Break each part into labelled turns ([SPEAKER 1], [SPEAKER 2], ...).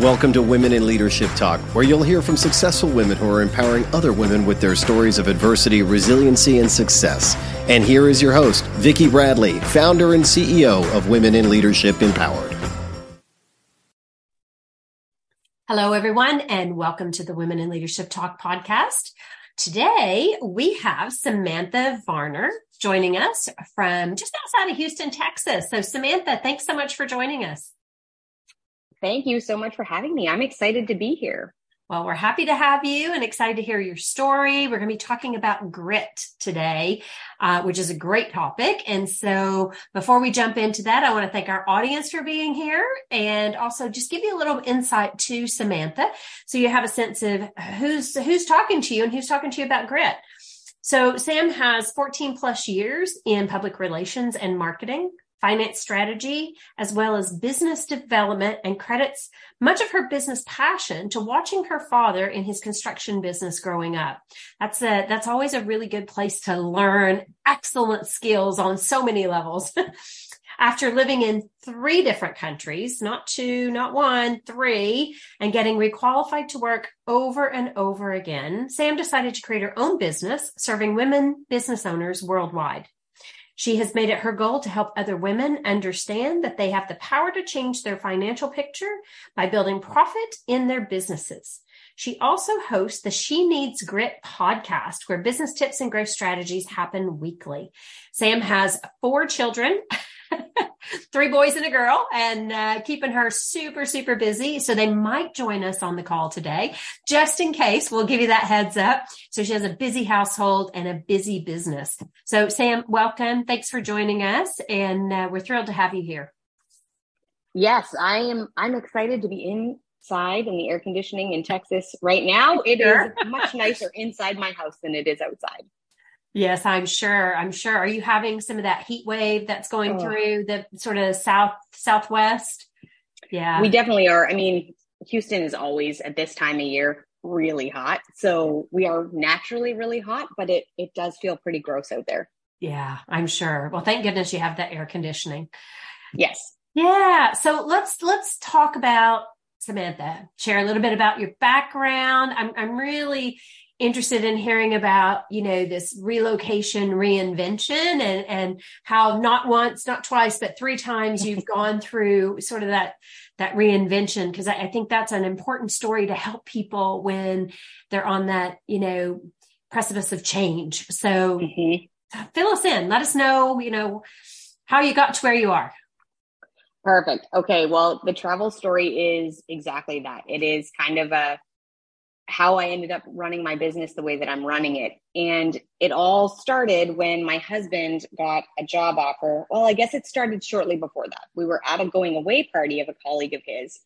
[SPEAKER 1] Welcome to Women in Leadership Talk, where you'll hear from successful women who are empowering other women with their stories of adversity, resiliency, and success. And here is your host, Vicki Bradley, founder and CEO of Women in Leadership Empowered.
[SPEAKER 2] Hello, everyone, and welcome to the Women in Leadership Talk podcast. Today, we have Samantha Varner joining us from just outside of Houston, Texas. So, Samantha, thanks so much for joining us.
[SPEAKER 3] Thank you so much for having me. I'm excited to be here.
[SPEAKER 2] Well, we're happy to have you and excited to hear your story. We're going to be talking about grit today, uh, which is a great topic. And so before we jump into that, I want to thank our audience for being here and also just give you a little insight to Samantha. So you have a sense of who's, who's talking to you and who's talking to you about grit. So Sam has 14 plus years in public relations and marketing finance strategy, as well as business development and credits much of her business passion to watching her father in his construction business growing up. That's a, that's always a really good place to learn excellent skills on so many levels. After living in three different countries, not two, not one, three, and getting requalified to work over and over again, Sam decided to create her own business serving women business owners worldwide. She has made it her goal to help other women understand that they have the power to change their financial picture by building profit in their businesses. She also hosts the She Needs Grit podcast, where business tips and growth strategies happen weekly. Sam has four children. three boys and a girl and uh, keeping her super, super busy. So they might join us on the call today, just in case. We'll give you that heads up. So she has a busy household and a busy business. So Sam, welcome. Thanks for joining us. And uh, we're thrilled to have you here.
[SPEAKER 3] Yes, I am. I'm excited to be inside in the air conditioning in Texas right now. It sure. is much nicer inside my house than it is outside.
[SPEAKER 2] Yes, I'm sure. I'm sure. Are you having some of that heat wave that's going oh. through the sort of south southwest?
[SPEAKER 3] Yeah. We definitely are. I mean, Houston is always at this time of year really hot. So we are naturally really hot, but it it does feel pretty gross out there.
[SPEAKER 2] Yeah, I'm sure. Well, thank goodness you have that air conditioning.
[SPEAKER 3] Yes.
[SPEAKER 2] Yeah. So let's let's talk about Samantha. Share a little bit about your background. I'm I'm really interested in hearing about, you know, this relocation reinvention and, and how not once, not twice, but three times you've gone through sort of that, that reinvention. Cause I, I, think that's an important story to help people when they're on that, you know, precipice of change. So mm-hmm. fill us in, let us know, you know, how you got to where you are.
[SPEAKER 3] Perfect. Okay. Well, the travel story is exactly that. It is kind of a, how I ended up running my business the way that I'm running it. And it all started when my husband got a job offer. Well, I guess it started shortly before that. We were at a going away party of a colleague of his.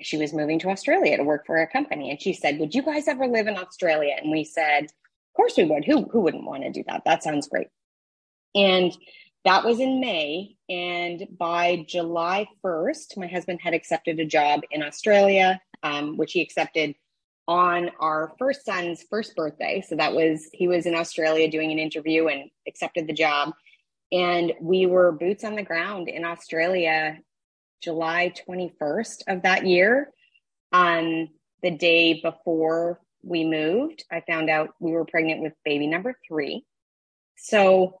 [SPEAKER 3] She was moving to Australia to work for a company. And she said, Would you guys ever live in Australia? And we said, Of course we would. Who, who wouldn't want to do that? That sounds great. And that was in May. And by July 1st, my husband had accepted a job in Australia, um, which he accepted on our first son's first birthday. So that was, he was in Australia doing an interview and accepted the job. And we were boots on the ground in Australia July 21st of that year. On the day before we moved, I found out we were pregnant with baby number three. So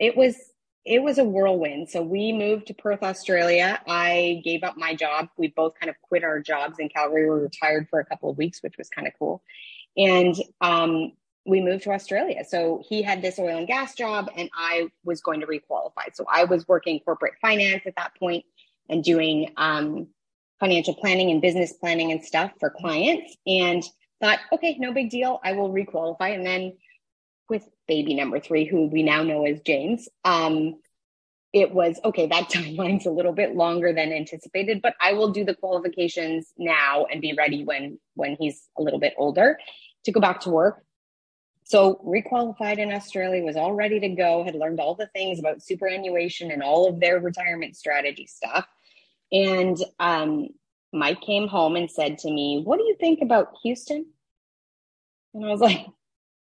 [SPEAKER 3] it was it was a whirlwind. So we moved to Perth, Australia. I gave up my job. We both kind of quit our jobs in Calgary. We were retired for a couple of weeks, which was kind of cool. And um, we moved to Australia. So he had this oil and gas job, and I was going to requalify. So I was working corporate finance at that point and doing um, financial planning and business planning and stuff for clients. And thought, okay, no big deal. I will requalify. And then with baby number three, who we now know as James, um, it was okay, that timeline's a little bit longer than anticipated, but I will do the qualifications now and be ready when when he's a little bit older to go back to work. So requalified in Australia, was all ready to go, had learned all the things about superannuation and all of their retirement strategy stuff. And um, Mike came home and said to me, What do you think about Houston? And I was like,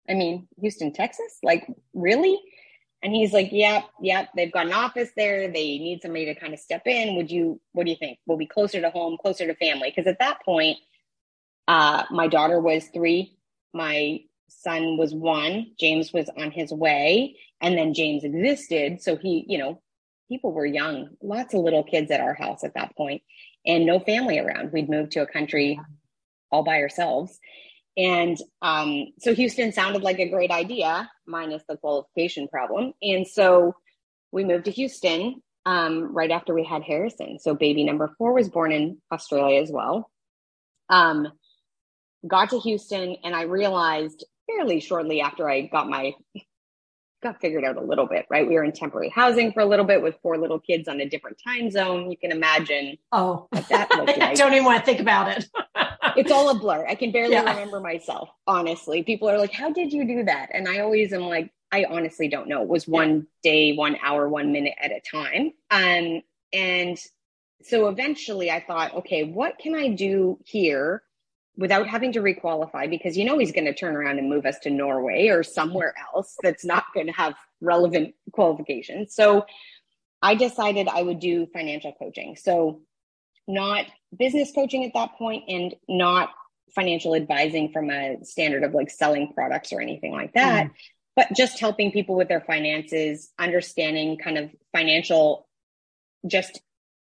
[SPEAKER 3] I mean, Houston, Texas? Like, really? And he's like, yep, yep, they've got an office there. They need somebody to kind of step in. Would you, what do you think? We'll be closer to home, closer to family. Because at that point, uh, my daughter was three, my son was one, James was on his way, and then James existed. So he, you know, people were young, lots of little kids at our house at that point, and no family around. We'd moved to a country all by ourselves. And um, so Houston sounded like a great idea, minus the qualification problem. And so we moved to Houston um, right after we had Harrison. So baby number four was born in Australia as well. Um, got to Houston, and I realized fairly shortly after I got my got figured out a little bit, right? We were in temporary housing for a little bit with four little kids on a different time zone. You can imagine.
[SPEAKER 2] Oh, that like. I don't even want to think about it.
[SPEAKER 3] It's all a blur. I can barely yeah. remember myself, honestly. People are like, How did you do that? And I always am like, I honestly don't know. It was one day, one hour, one minute at a time. Um, and so eventually I thought, okay, what can I do here without having to requalify? Because you know he's going to turn around and move us to Norway or somewhere else that's not going to have relevant qualifications. So I decided I would do financial coaching. So not business coaching at that point and not financial advising from a standard of like selling products or anything like that, mm. but just helping people with their finances, understanding kind of financial just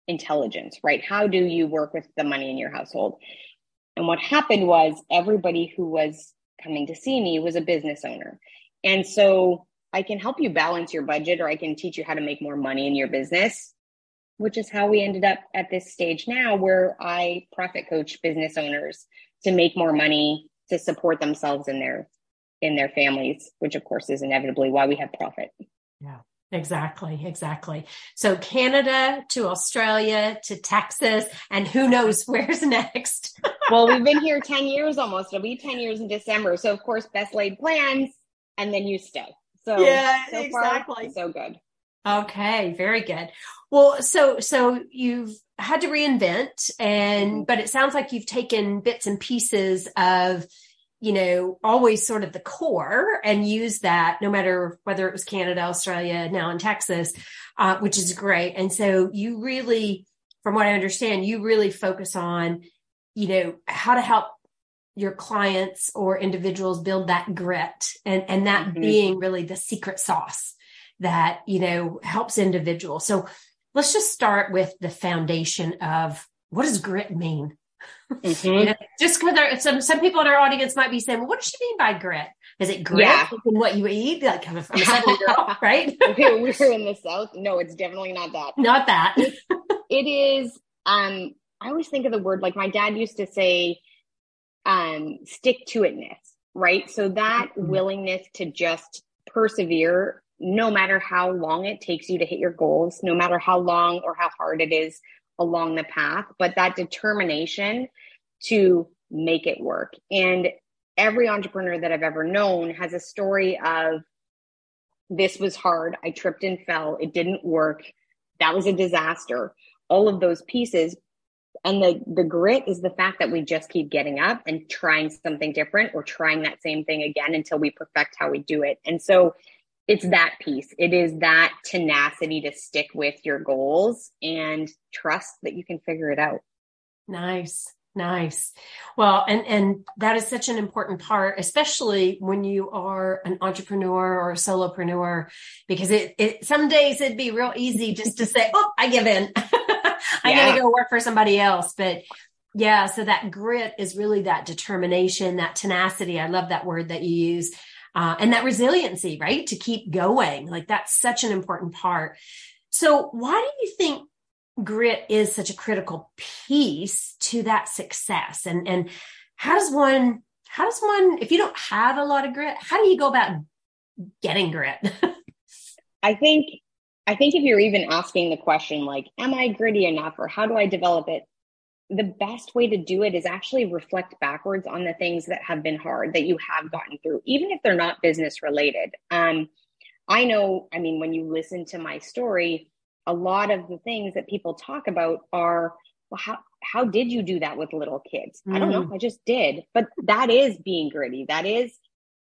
[SPEAKER 3] intelligence, right? How do you work with the money in your household? And what happened was everybody who was coming to see me was a business owner. And so I can help you balance your budget or I can teach you how to make more money in your business which is how we ended up at this stage now where I profit coach business owners to make more money to support themselves and their in their families, which of course is inevitably why we have profit.
[SPEAKER 2] Yeah. Exactly, exactly. So Canada to Australia to Texas, and who knows where's next.
[SPEAKER 3] well, we've been here 10 years almost. It'll be 10 years in December. So of course, best laid plans, and then you stay. So
[SPEAKER 2] yeah, so exactly.
[SPEAKER 3] Far, so good.
[SPEAKER 2] Okay, very good. Well, so so you've had to reinvent and mm-hmm. but it sounds like you've taken bits and pieces of you know always sort of the core and use that no matter whether it was Canada, Australia, now in Texas, uh, which is great. And so you really from what I understand, you really focus on you know how to help your clients or individuals build that grit and and that mm-hmm. being really the secret sauce that, you know, helps individuals. So let's just start with the foundation of what does grit mean? Mm-hmm. you know, just because some some people in our audience might be saying, well, what does she mean by grit? Is it grit yeah. in what you eat? Like I'm a, I'm a southern girl, right?
[SPEAKER 3] we're, we're in the south. No, it's definitely not that.
[SPEAKER 2] Not that.
[SPEAKER 3] it is. Um, I always think of the word like my dad used to say, um, stick to itness, right? So that mm-hmm. willingness to just persevere no matter how long it takes you to hit your goals, no matter how long or how hard it is along the path, but that determination to make it work. And every entrepreneur that I've ever known has a story of this was hard. I tripped and fell. It didn't work. That was a disaster. All of those pieces. And the, the grit is the fact that we just keep getting up and trying something different or trying that same thing again until we perfect how we do it. And so it's that piece. It is that tenacity to stick with your goals and trust that you can figure it out.
[SPEAKER 2] Nice. Nice. Well, and, and that is such an important part, especially when you are an entrepreneur or a solopreneur, because it, it, some days it'd be real easy just to say, Oh, I give in. I yeah. gotta go work for somebody else. But yeah, so that grit is really that determination, that tenacity. I love that word that you use uh, and that resiliency, right? To keep going. Like that's such an important part. So why do you think grit is such a critical piece to that success? And, and how does one, how does one, if you don't have a lot of grit, how do you go about getting grit?
[SPEAKER 3] I think, I think if you're even asking the question like, am I gritty enough or how do I develop it? The best way to do it is actually reflect backwards on the things that have been hard that you have gotten through, even if they're not business related. Um, I know, I mean, when you listen to my story, a lot of the things that people talk about are, well, how, how did you do that with little kids? Mm. I don't know. Mm. I just did. But that is being gritty. That is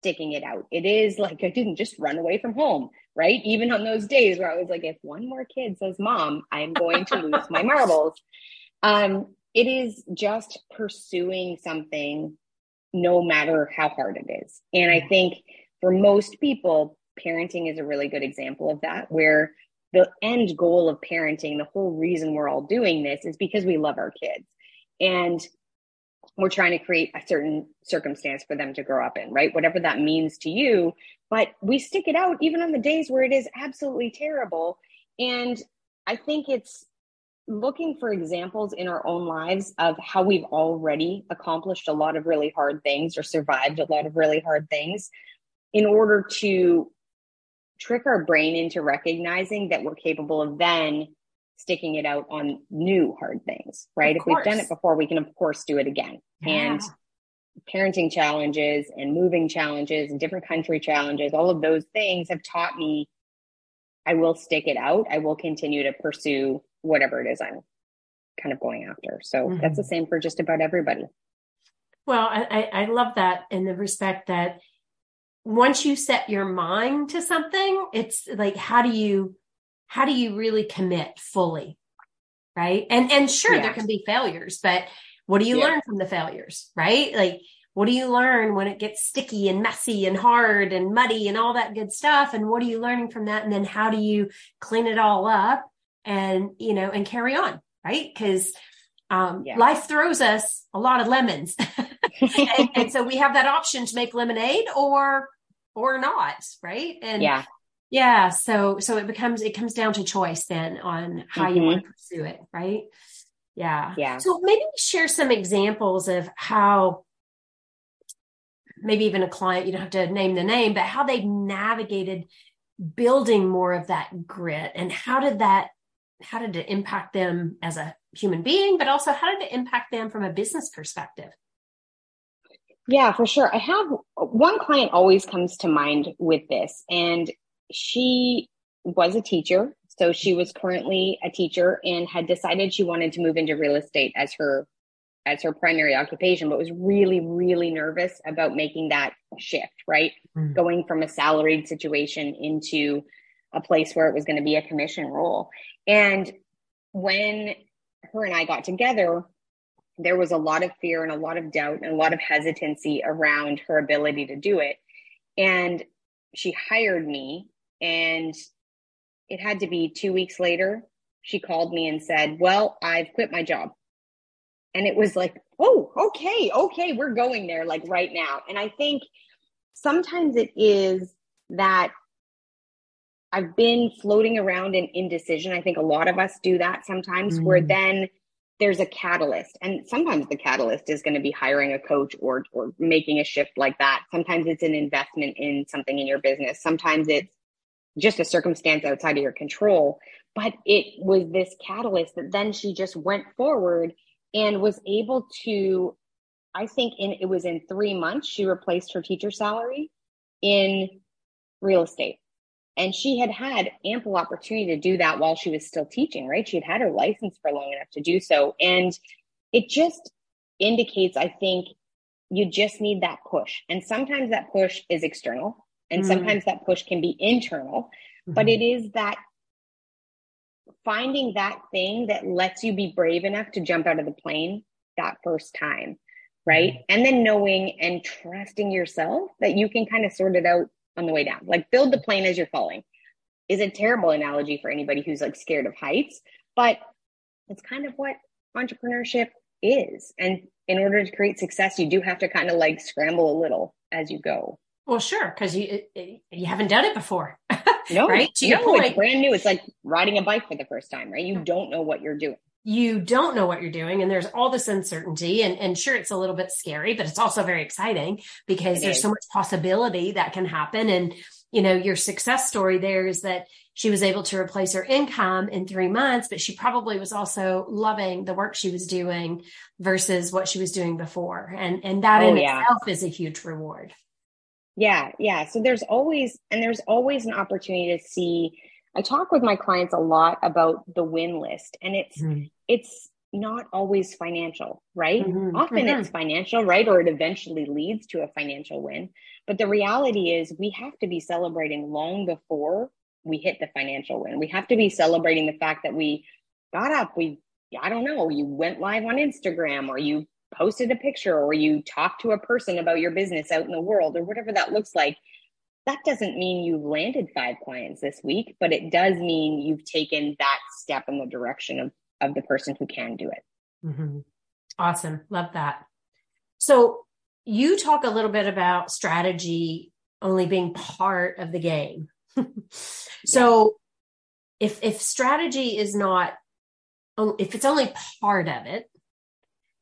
[SPEAKER 3] sticking it out. It is like I didn't just run away from home. right? Even on those days where I was like, if one more kid says mom, I'm going to lose my marbles. Um, it is just pursuing something no matter how hard it is. And I think for most people, parenting is a really good example of that, where the end goal of parenting, the whole reason we're all doing this is because we love our kids. And we're trying to create a certain circumstance for them to grow up in, right? Whatever that means to you. But we stick it out even on the days where it is absolutely terrible. And I think it's looking for examples in our own lives of how we've already accomplished a lot of really hard things or survived a lot of really hard things in order to trick our brain into recognizing that we're capable of then sticking it out on new hard things, right? If we've done it before, we can of course do it again. Yeah. And parenting challenges and moving challenges and different country challenges, all of those things have taught me I will stick it out. I will continue to pursue whatever it is I'm kind of going after. So mm-hmm. that's the same for just about everybody.
[SPEAKER 2] Well, I, I love that in the respect that once you set your mind to something, it's like, how do you, how do you really commit fully? Right. And, and sure, yeah. there can be failures, but what do you yeah. learn from the failures? Right. Like, what do you learn when it gets sticky and messy and hard and muddy and all that good stuff? And what are you learning from that? And then how do you clean it all up and, you know, and carry on? Right. Cause um, yeah. life throws us a lot of lemons. and, and, so we have that option to make lemonade or, or not. Right. And
[SPEAKER 3] yeah.
[SPEAKER 2] Yeah. So, so it becomes, it comes down to choice then on how mm-hmm. you want to pursue it. Right. Yeah.
[SPEAKER 3] Yeah.
[SPEAKER 2] So maybe share some examples of how maybe even a client, you don't have to name the name, but how they've navigated building more of that grit and how did that, how did it impact them as a human being, but also how did it impact them from a business perspective?
[SPEAKER 3] Yeah, for sure. I have one client always comes to mind with this, and she was a teacher. So she was currently a teacher and had decided she wanted to move into real estate as her as her primary occupation, but was really, really nervous about making that shift, right? Mm. Going from a salaried situation into a place where it was going to be a commission role. And when her and I got together, there was a lot of fear and a lot of doubt and a lot of hesitancy around her ability to do it. And she hired me, and it had to be two weeks later. She called me and said, Well, I've quit my job. And it was like, Oh, okay, okay, we're going there like right now. And I think sometimes it is that I've been floating around in indecision. I think a lot of us do that sometimes, mm-hmm. where then there's a catalyst. And sometimes the catalyst is going to be hiring a coach or or making a shift like that. Sometimes it's an investment in something in your business. Sometimes it's just a circumstance outside of your control. But it was this catalyst that then she just went forward and was able to, I think in it was in three months, she replaced her teacher salary in real estate. And she had had ample opportunity to do that while she was still teaching, right? She had had her license for long enough to do so. And it just indicates, I think, you just need that push. And sometimes that push is external, and mm sometimes that push can be internal, mm-hmm. but it is that finding that thing that lets you be brave enough to jump out of the plane that first time, right? Mm-hmm. And then knowing and trusting yourself that you can kind of sort it out on the way down. Like build the plane as you're falling is a terrible analogy for anybody who's like scared of heights, but it's kind of what entrepreneurship is. And in order to create success, you do have to kind of like scramble a little as you go.
[SPEAKER 2] Well, sure, because you you haven't done it before.
[SPEAKER 3] No, right? To no, your point, it's brand new. It's like riding a bike for the first time, right? You don't know what you're doing
[SPEAKER 2] you don't know what you're doing and there's all this uncertainty and, and sure it's a little bit scary but it's also very exciting because it there's is. so much possibility that can happen and you know your success story there is that she was able to replace her income in three months but she probably was also loving the work she was doing versus what she was doing before and and that oh, in yeah. itself is a huge reward
[SPEAKER 3] yeah yeah so there's always and there's always an opportunity to see I talk with my clients a lot about the win list and it's mm-hmm. it's not always financial, right? Mm-hmm. Often mm-hmm. it's financial, right? Or it eventually leads to a financial win. But the reality is we have to be celebrating long before we hit the financial win. We have to be celebrating the fact that we got up, we, I don't know, you went live on Instagram or you posted a picture or you talked to a person about your business out in the world or whatever that looks like. That doesn't mean you've landed five clients this week, but it does mean you've taken that step in the direction of, of the person who can do it.
[SPEAKER 2] Mm-hmm. Awesome. Love that. So you talk a little bit about strategy only being part of the game. so yeah. if if strategy is not if it's only part of it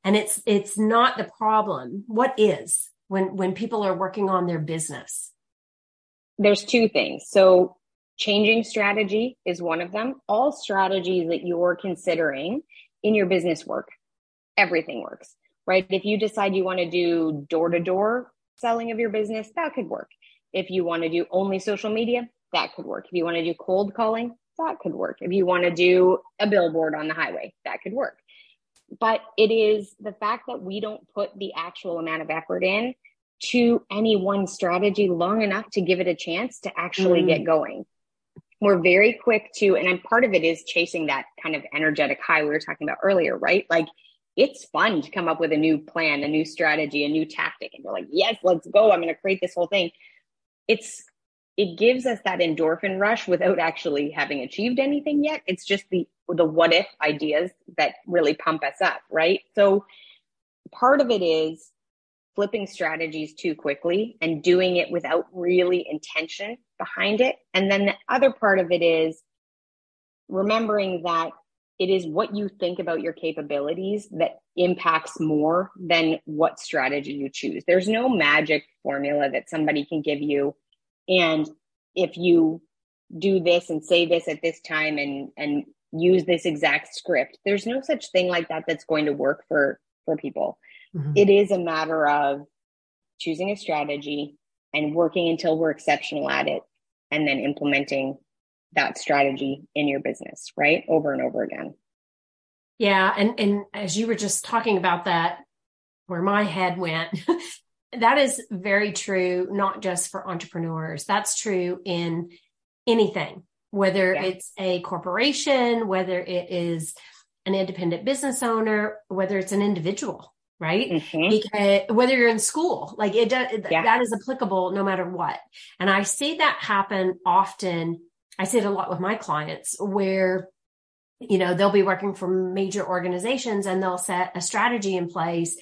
[SPEAKER 2] and it's it's not the problem, what is when when people are working on their business?
[SPEAKER 3] There's two things. So changing strategy is one of them. All strategies that you're considering in your business work, everything works, right? If you decide you want to do door to door selling of your business, that could work. If you want to do only social media, that could work. If you want to do cold calling, that could work. If you want to do a billboard on the highway, that could work. But it is the fact that we don't put the actual amount of effort in to any one strategy long enough to give it a chance to actually mm. get going. We're very quick to, and part of it is chasing that kind of energetic high we were talking about earlier, right? Like it's fun to come up with a new plan, a new strategy, a new tactic. And you're like, yes, let's go. I'm going to create this whole thing it's it gives us that endorphin rush without actually having achieved anything yet. It's just the the what if ideas that really pump us up, right? So part of it is flipping strategies too quickly and doing it without really intention behind it. And then the other part of it is remembering that it is what you think about your capabilities that impacts more than what strategy you choose. There's no magic formula that somebody can give you and if you do this and say this at this time and and use this exact script there's no such thing like that that's going to work for for people mm-hmm. it is a matter of choosing a strategy and working until we're exceptional at it and then implementing that strategy in your business right over and over again
[SPEAKER 2] yeah and and as you were just talking about that where my head went that is very true, not just for entrepreneurs. That's true in anything, whether yeah. it's a corporation, whether it is an independent business owner, whether it's an individual, right? Mm-hmm. Because whether you're in school, like it does, yeah. that is applicable no matter what. And I see that happen often. I see it a lot with my clients where you know they'll be working for major organizations and they'll set a strategy in place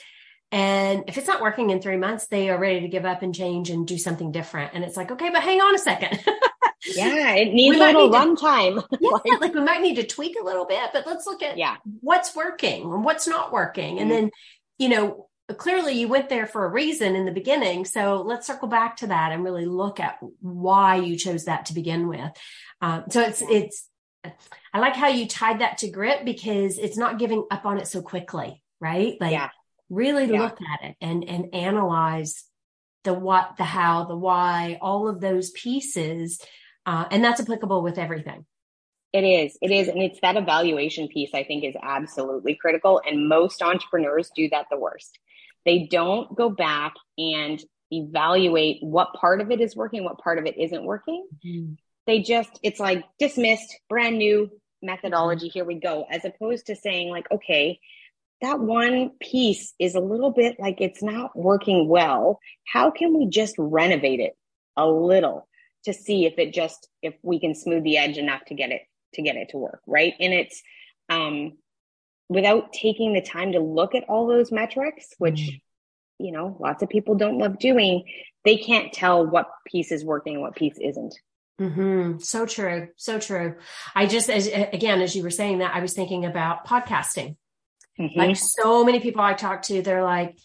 [SPEAKER 2] and if it's not working in three months, they are ready to give up and change and do something different. And it's like, okay, but hang on a second.
[SPEAKER 3] yeah, it needs a little run time.
[SPEAKER 2] yeah, like, like, we might need to tweak a little bit, but let's look at
[SPEAKER 3] yeah.
[SPEAKER 2] what's working and what's not working. Mm-hmm. And then, you know, clearly you went there for a reason in the beginning. So let's circle back to that and really look at why you chose that to begin with. Um, so it's, it's, I like how you tied that to grit because it's not giving up on it so quickly, right? Like, yeah really yeah. look at it and and analyze the what the how the why all of those pieces uh, and that's applicable with everything
[SPEAKER 3] it is it is and it's that evaluation piece i think is absolutely critical and most entrepreneurs do that the worst they don't go back and evaluate what part of it is working what part of it isn't working mm-hmm. they just it's like dismissed brand new methodology mm-hmm. here we go as opposed to saying like okay that one piece is a little bit like it's not working well. How can we just renovate it a little to see if it just if we can smooth the edge enough to get it to get it to work, right? And it's um without taking the time to look at all those metrics, which mm. you know, lots of people don't love doing, they can't tell what piece is working and what piece isn't.
[SPEAKER 2] Mm-hmm. So true. So true. I just, as, again, as you were saying that, I was thinking about podcasting Mm-hmm. Like so many people I talk to, they're like,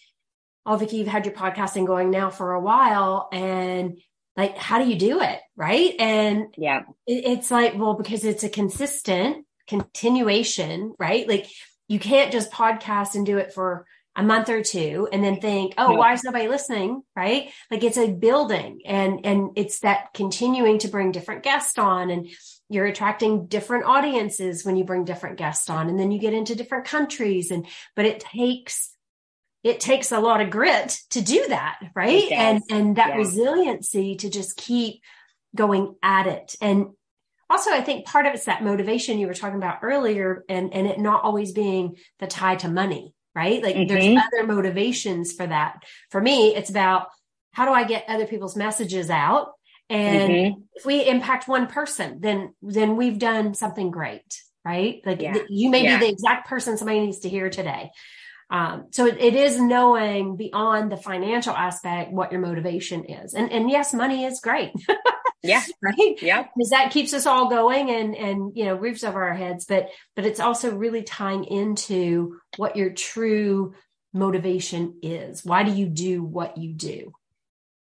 [SPEAKER 2] Oh, Vicki, you've had your podcasting going now for a while. And like, how do you do it? Right. And
[SPEAKER 3] yeah,
[SPEAKER 2] it, it's like, well, because it's a consistent continuation, right? Like you can't just podcast and do it for a month or two and then think, oh, why is nobody listening? Right. Like it's a building and, and it's that continuing to bring different guests on and you're attracting different audiences when you bring different guests on and then you get into different countries and, but it takes, it takes a lot of grit to do that. Right. And, and that yeah. resiliency to just keep going at it. And also I think part of it's that motivation you were talking about earlier and, and it not always being the tie to money, right? Like mm-hmm. there's other motivations for that. For me, it's about how do I get other people's messages out? And mm-hmm. if we impact one person, then, then we've done something great, right? Like yeah. you may yeah. be the exact person somebody needs to hear today. Um, so it, it is knowing beyond the financial aspect what your motivation is. And, and yes, money is great.
[SPEAKER 3] yeah.
[SPEAKER 2] Right.
[SPEAKER 3] Yeah.
[SPEAKER 2] Because that keeps us all going and, and, you know, roofs over our heads, but, but it's also really tying into what your true motivation is. Why do you do what you do?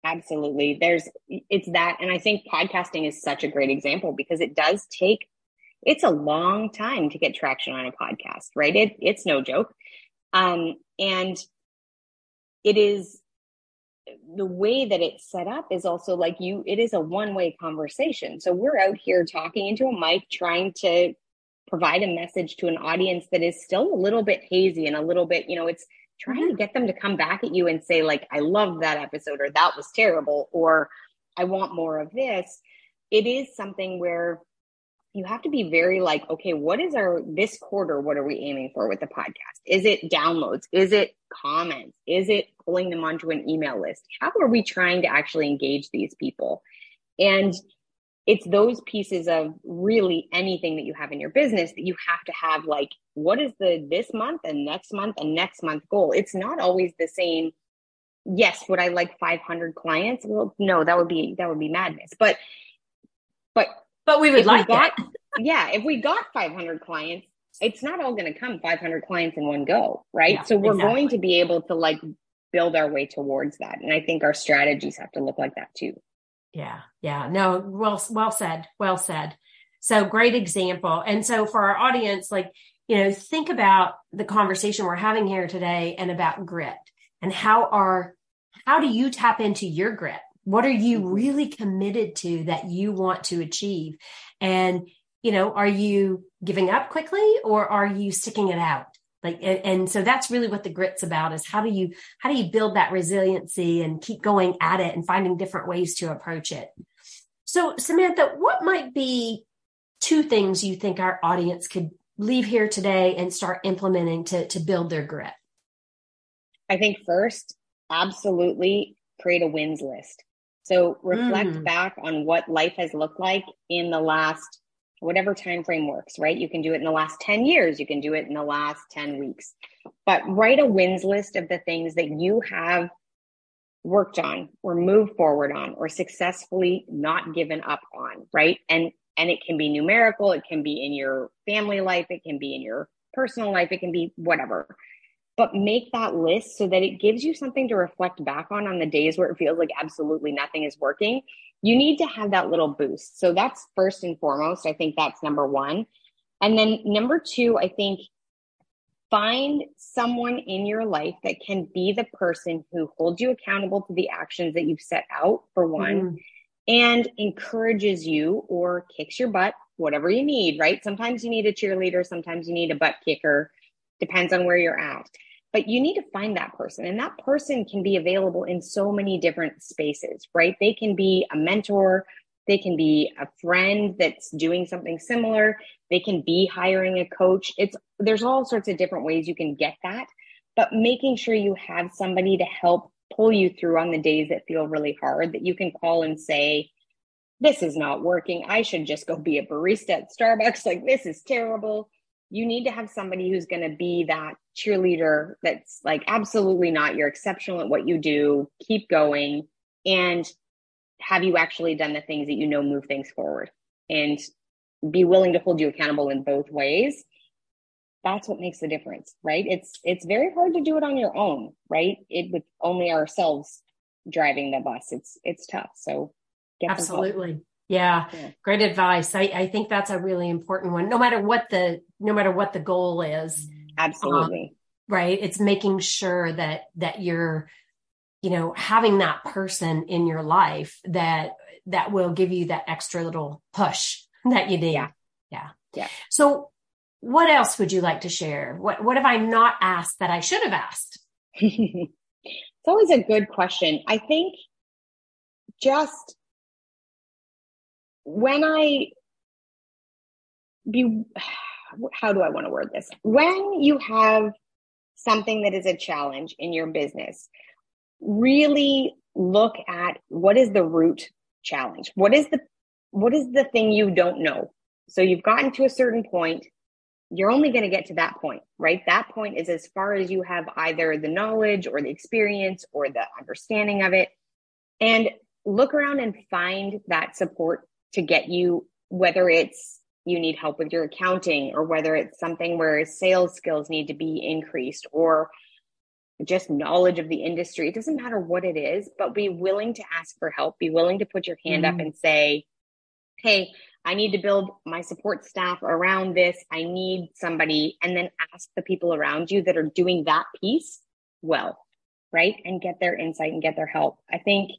[SPEAKER 3] Absolutely. There's, it's that. And I think podcasting is such a great example because it does take, it's a long time to get traction on a podcast, right? It, it's no joke. Um, and it is the way that it's set up is also like you, it is a one way conversation. So we're out here talking into a mic, trying to provide a message to an audience that is still a little bit hazy and a little bit, you know, it's trying mm-hmm. to get them to come back at you and say, like, I love that episode, or that was terrible, or I want more of this. It is something where you have to be very like, okay, what is our this quarter? What are we aiming for with the podcast? Is it downloads? Is it comments? Is it pulling them onto an email list? How are we trying to actually engage these people? And it's those pieces of really anything that you have in your business that you have to have like, what is the this month and next month and next month goal? It's not always the same. Yes, would I like 500 clients? Well, no, that would be that would be madness. But but
[SPEAKER 2] but we would like we got,
[SPEAKER 3] yeah, if we got 500 clients, it's not all going to come 500 clients in one go, right? Yeah, so we're exactly. going to be able to like build our way towards that. And I think our strategies have to look like that too.
[SPEAKER 2] Yeah. Yeah. No, well, well said. Well said. So great example. And so for our audience, like, you know, think about the conversation we're having here today and about grit and how are, how do you tap into your grit? What are you mm-hmm. really committed to that you want to achieve? And, you know, are you giving up quickly or are you sticking it out? Like, and, and, so that's really what the grit's about is how do you, how do you build that resiliency and keep going at it and finding different ways to approach it? So Samantha, what might be two things you think our audience could leave here today and start implementing to, to build their grit?
[SPEAKER 3] I think first, absolutely create a wins list. So reflect mm. back on what life has looked like in the last whatever time frame works, right? You can do it in the last 10 years, you can do it in the last 10 weeks. But write a wins list of the things that you have worked on or moved forward on or successfully not given up on, right? And and it can be numerical, it can be in your family life, it can be in your personal life, it can be whatever but make that list so that it gives you something to reflect back on on the days where it feels like absolutely nothing is working. You need to have that little boost. So that's first and foremost. I think that's number one. And then number two, I think find someone in your life that can be the person who holds you accountable to the actions that you've set out, for one, mm. and encourages you or kicks your butt, whatever you need, right? Sometimes you need a cheerleader, sometimes you need a butt kicker, depends on where you're at but you need to find that person and that person can be available in so many different spaces right? They can be a mentor they can be a friend that's doing something similar they can be hiring a coach. It's there's all sorts of different ways you can get that but making sure you have somebody to help pull you through on the days that feel really hard that you can call and say this is not working. I should just go be a barista at starbucks. Like this is terrible. You need to have somebody who's going to be that cheerleader that's like absolutely not you're exceptional at what you do. Keep going and have you actually done the things that you know move things forward and be willing to hold you accountable in both ways. That's what makes the difference right? It's it's very hard to do it on your own right? It with only ourselves driving the bus. It's it's tough. So
[SPEAKER 2] absolutely. Yeah, yeah, great advice. I, I think that's a really important one. No matter what the no matter what the goal is.
[SPEAKER 3] Absolutely.
[SPEAKER 2] Um, right. It's making sure that that you're, you know, having that person in your life that that will give you that extra little push that you need.
[SPEAKER 3] Yeah.
[SPEAKER 2] Yeah.
[SPEAKER 3] Yeah.
[SPEAKER 2] So what else would you like to share? What what have I not asked that I should have asked?
[SPEAKER 3] it's always a good question. I think just when I be how do I want to word this? When you have something that is a challenge in your business, really look at what is the root challenge? What is the what is the thing you don't know? So you've gotten to a certain point, you're only going to get to that point, right? That point is as far as you have either the knowledge or the experience or the understanding of it. And look around and find that support to get you, whether it's you need help with your accounting or whether it's something where sales skills need to be increased or just knowledge of the industry. It doesn't matter what it is, but be willing to ask for help, be willing to put your hand mm. up and say, Hey, I need to build my support staff around this. I need somebody, and then ask the people around you that are doing that piece well, right? And get their insight and get their help. I think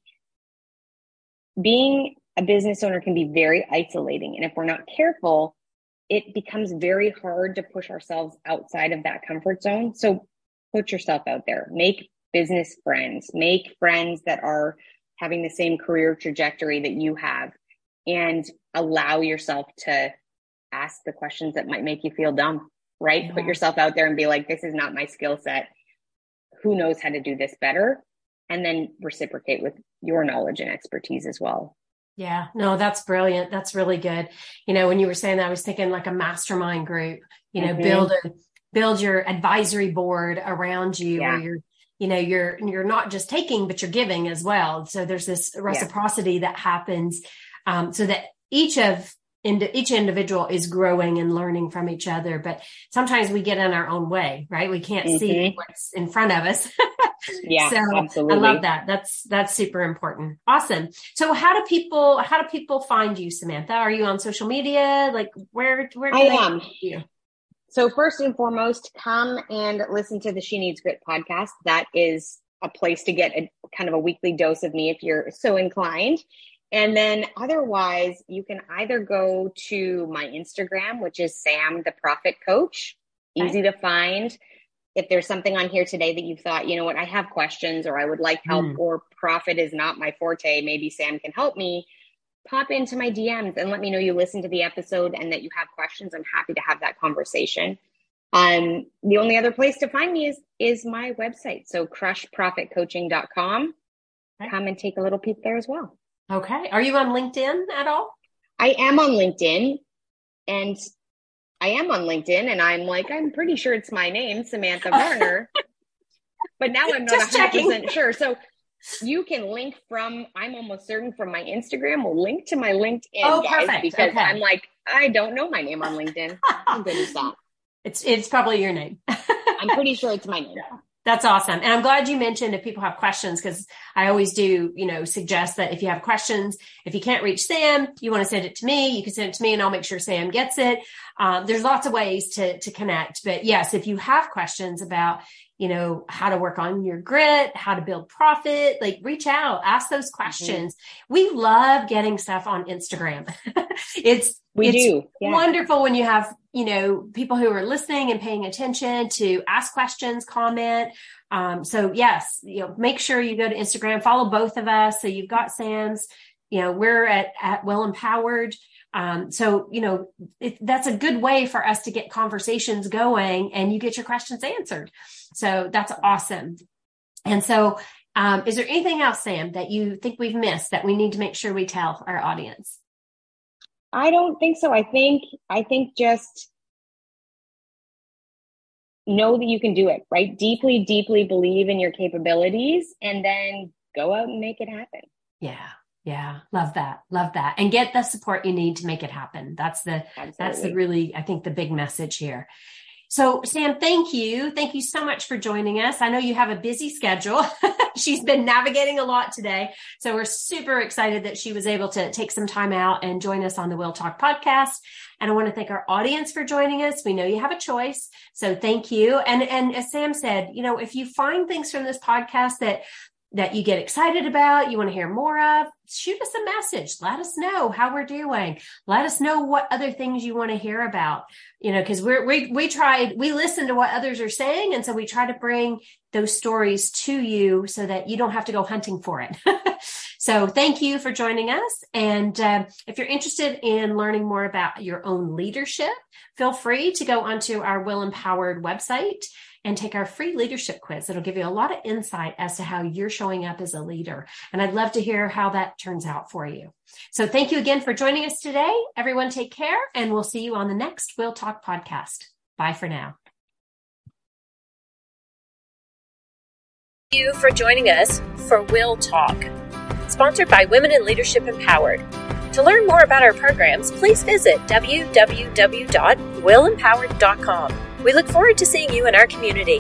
[SPEAKER 3] being a business owner can be very isolating. And if we're not careful, it becomes very hard to push ourselves outside of that comfort zone. So put yourself out there, make business friends, make friends that are having the same career trajectory that you have, and allow yourself to ask the questions that might make you feel dumb, right? Yeah. Put yourself out there and be like, this is not my skill set. Who knows how to do this better? And then reciprocate with your knowledge and expertise as well.
[SPEAKER 2] Yeah, no, that's brilliant. That's really good. You know, when you were saying that, I was thinking like a mastermind group, you know, mm-hmm. build a build your advisory board around you yeah. where you're you know you're you're not just taking but you're giving as well so there's this reciprocity yeah. that happens um, so that each of into each individual is growing and learning from each other but sometimes we get in our own way right? We can't mm-hmm. see what's in front of us.
[SPEAKER 3] Yeah
[SPEAKER 2] so
[SPEAKER 3] absolutely.
[SPEAKER 2] i love that. That's that's super important. Awesome. So how do people how do people find you samantha? Are you on social media? Like where where do
[SPEAKER 3] i am. you? So first and foremost come and listen to the she needs grit podcast. That is a place to get a kind of a weekly dose of me if you're so inclined and then otherwise, you can either go to my Instagram, which is Sam the Profit Coach, easy to find. If there's something on here today that you thought, you know what, I have questions or I would like help, mm. or profit is not my forte, maybe Sam can help me, pop into my DMs and let me know you listened to the episode and that you have questions. I'm happy to have that conversation. Um, the only other place to find me is is my website. So crushprofitcoaching.com. Okay. Come and take a little peek there as well.
[SPEAKER 2] Okay. Are you on LinkedIn at all?
[SPEAKER 3] I am on LinkedIn and I am on LinkedIn and I'm like, I'm pretty sure it's my name, Samantha Varner. but now I'm not 100% checking. sure. So you can link from, I'm almost certain from my Instagram will link to my LinkedIn
[SPEAKER 2] oh, guys perfect.
[SPEAKER 3] because okay. I'm like, I don't know my name on LinkedIn. How good is that?
[SPEAKER 2] It's, it's probably your name.
[SPEAKER 3] I'm pretty sure it's my name. Yeah.
[SPEAKER 2] That's awesome. And I'm glad you mentioned if people have questions, because I always do, you know, suggest that if you have questions, if you can't reach Sam, you want to send it to me, you can send it to me and I'll make sure Sam gets it. Um, there's lots of ways to, to connect. But yes, if you have questions about, you know, how to work on your grit, how to build profit, like reach out, ask those mm-hmm. questions. Mm-hmm. We love getting stuff on Instagram. it's,
[SPEAKER 3] we
[SPEAKER 2] it's
[SPEAKER 3] do.
[SPEAKER 2] Yeah. wonderful when you have, you know, people who are listening and paying attention to ask questions, comment. Um, so yes, you know, make sure you go to Instagram, follow both of us. So you've got Sam's, you know, we're at, at WIL Empowered. Um, so, you know, it, that's a good way for us to get conversations going and you get your questions answered. So that's awesome. And so, um, is there anything else, Sam, that you think we've missed that we need to make sure we tell our audience?
[SPEAKER 3] I don't think so. I think I think just know that you can do it, right? Deeply, deeply believe in your capabilities and then go out and make it happen.
[SPEAKER 2] Yeah. Yeah, love that. Love that. And get the support you need to make it happen. That's the Absolutely. that's the really I think the big message here. So, Sam, thank you. Thank you so much for joining us. I know you have a busy schedule. She's been navigating a lot today. So, we're super excited that she was able to take some time out and join us on the WIL Talk podcast. And I want to thank our audience for joining us. We know you have a choice. So, thank you. And, and as Sam said, you know, if you find things from this podcast that that you get excited about, you want to hear more of, shoot us a message. Let us know how we're doing. Let us know what other things you want to hear about. You know, because we're we we tried we listen to what others are saying, and so we try to bring those stories to you so that you don't have to go hunting for it. So thank you for joining us. And uh, if you're interested in learning more about your own leadership, feel free to go onto our WIL Empowered website and take our free leadership quiz. It'll give you a lot of insight as to how you're showing up as a leader. And I'd love to hear how that turns out for you. So thank you again for joining us today. Everyone take care and we'll see you on the next WIL Talk podcast. Bye for now.
[SPEAKER 4] Thank you for joining us for WIL Talk, sponsored by Women in Leadership Empowered. To learn more about our programs, please visit www.wilempowered.com. We look forward to seeing you in our community.